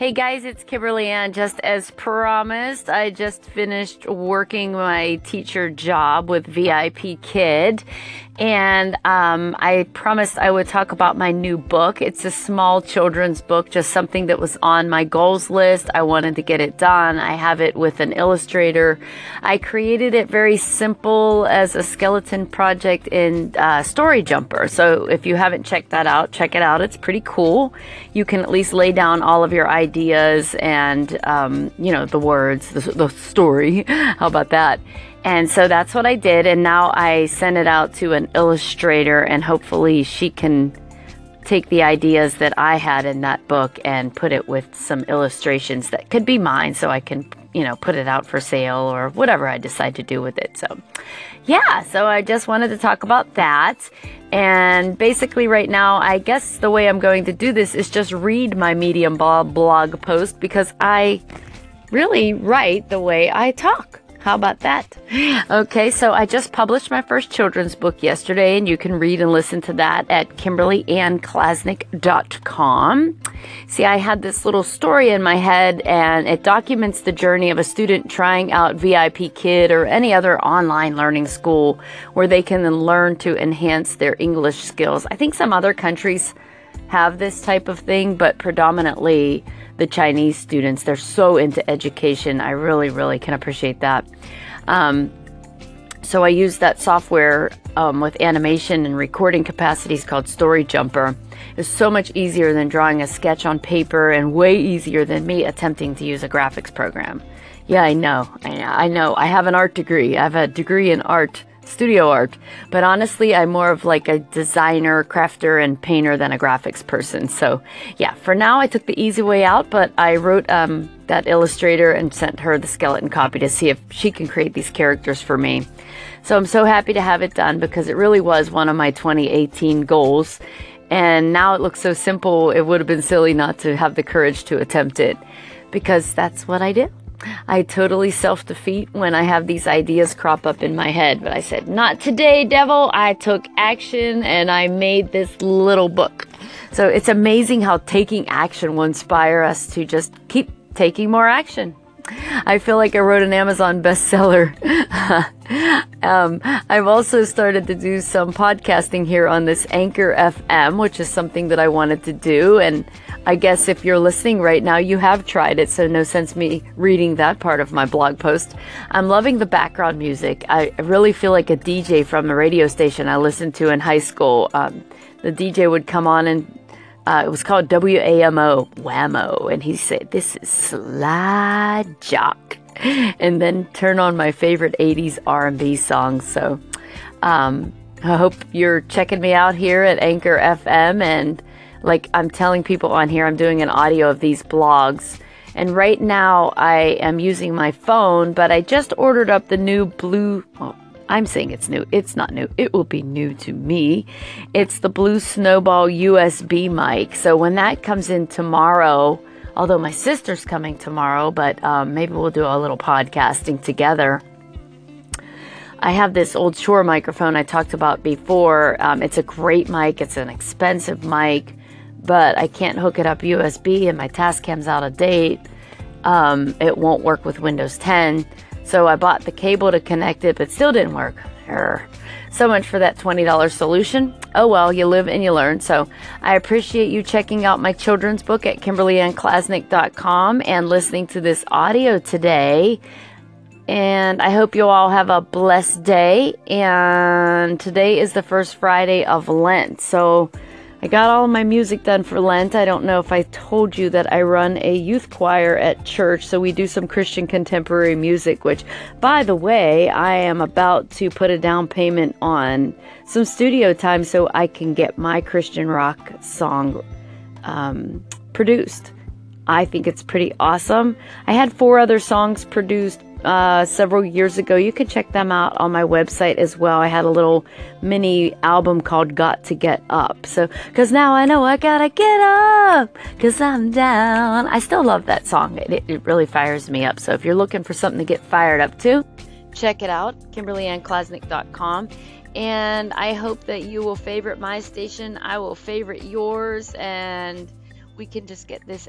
Hey guys, it's Kimberly Ann. Just as promised, I just finished working my teacher job with VIP Kid, and um, I promised I would talk about my new book. It's a small children's book, just something that was on my goals list. I wanted to get it done. I have it with an illustrator. I created it very simple as a skeleton project in uh, Story Jumper. So if you haven't checked that out, check it out. It's pretty cool. You can at least lay down all of your ideas and, um, you know, the words, the, the story. How about that? And so that's what I did. And now I send it out to an illustrator, and hopefully she can take the ideas that I had in that book and put it with some illustrations that could be mine so I can, you know, put it out for sale or whatever I decide to do with it. So, yeah, so I just wanted to talk about that. And basically, right now, I guess the way I'm going to do this is just read my Medium blog post because I really write the way I talk. How about that? Okay, so I just published my first children's book yesterday, and you can read and listen to that at KimberlyAnnKlasnick.com. See, I had this little story in my head, and it documents the journey of a student trying out VIP Kid or any other online learning school where they can learn to enhance their English skills. I think some other countries have this type of thing, but predominantly the Chinese students. They're so into education. I really, really can appreciate that. Um, so I use that software um, with animation and recording capacities called Story Jumper. It's so much easier than drawing a sketch on paper and way easier than me attempting to use a graphics program. Yeah, I know. I know. I have an art degree. I have a degree in art studio art. But honestly, I'm more of like a designer, crafter, and painter than a graphics person. So yeah, for now, I took the easy way out, but I wrote um, that illustrator and sent her the skeleton copy to see if she can create these characters for me. So I'm so happy to have it done because it really was one of my 2018 goals. And now it looks so simple, it would have been silly not to have the courage to attempt it because that's what I do. I totally self defeat when I have these ideas crop up in my head. But I said, Not today, devil. I took action and I made this little book. So it's amazing how taking action will inspire us to just keep taking more action. I feel like I wrote an Amazon bestseller. um, I've also started to do some podcasting here on this Anchor FM, which is something that I wanted to do. And I guess if you're listening right now, you have tried it, so no sense me reading that part of my blog post. I'm loving the background music. I really feel like a DJ from the radio station I listened to in high school. Um, the DJ would come on and uh, it was called WAMO, WAMO, and he said, This is Slide Jock. And then turn on my favorite 80s R&B songs. So um, I hope you're checking me out here at Anchor FM and like I'm telling people on here, I'm doing an audio of these blogs. And right now I am using my phone, but I just ordered up the new blue. Well, I'm saying it's new. It's not new. It will be new to me. It's the Blue Snowball USB mic. So when that comes in tomorrow, although my sister's coming tomorrow, but um, maybe we'll do a little podcasting together. I have this old Shure microphone I talked about before. Um, it's a great mic. It's an expensive mic but I can't hook it up USB and my Tascam's out of date. Um, it won't work with Windows 10. So I bought the cable to connect it, but still didn't work. Err. So much for that $20 solution. Oh well, you live and you learn. So I appreciate you checking out my children's book at KimberlyAnnKlasnick.com and listening to this audio today. And I hope you all have a blessed day. And today is the first Friday of Lent. So I got all my music done for Lent. I don't know if I told you that I run a youth choir at church, so we do some Christian contemporary music, which, by the way, I am about to put a down payment on some studio time so I can get my Christian rock song um, produced. I think it's pretty awesome. I had four other songs produced uh, several years ago. You can check them out on my website as well. I had a little mini album called Got to Get Up. So, because now I know I gotta get up because I'm down. I still love that song. It, it really fires me up. So, if you're looking for something to get fired up to, check it out KimberlyAnnKlasnick.com. And I hope that you will favorite my station. I will favorite yours. And we can just get this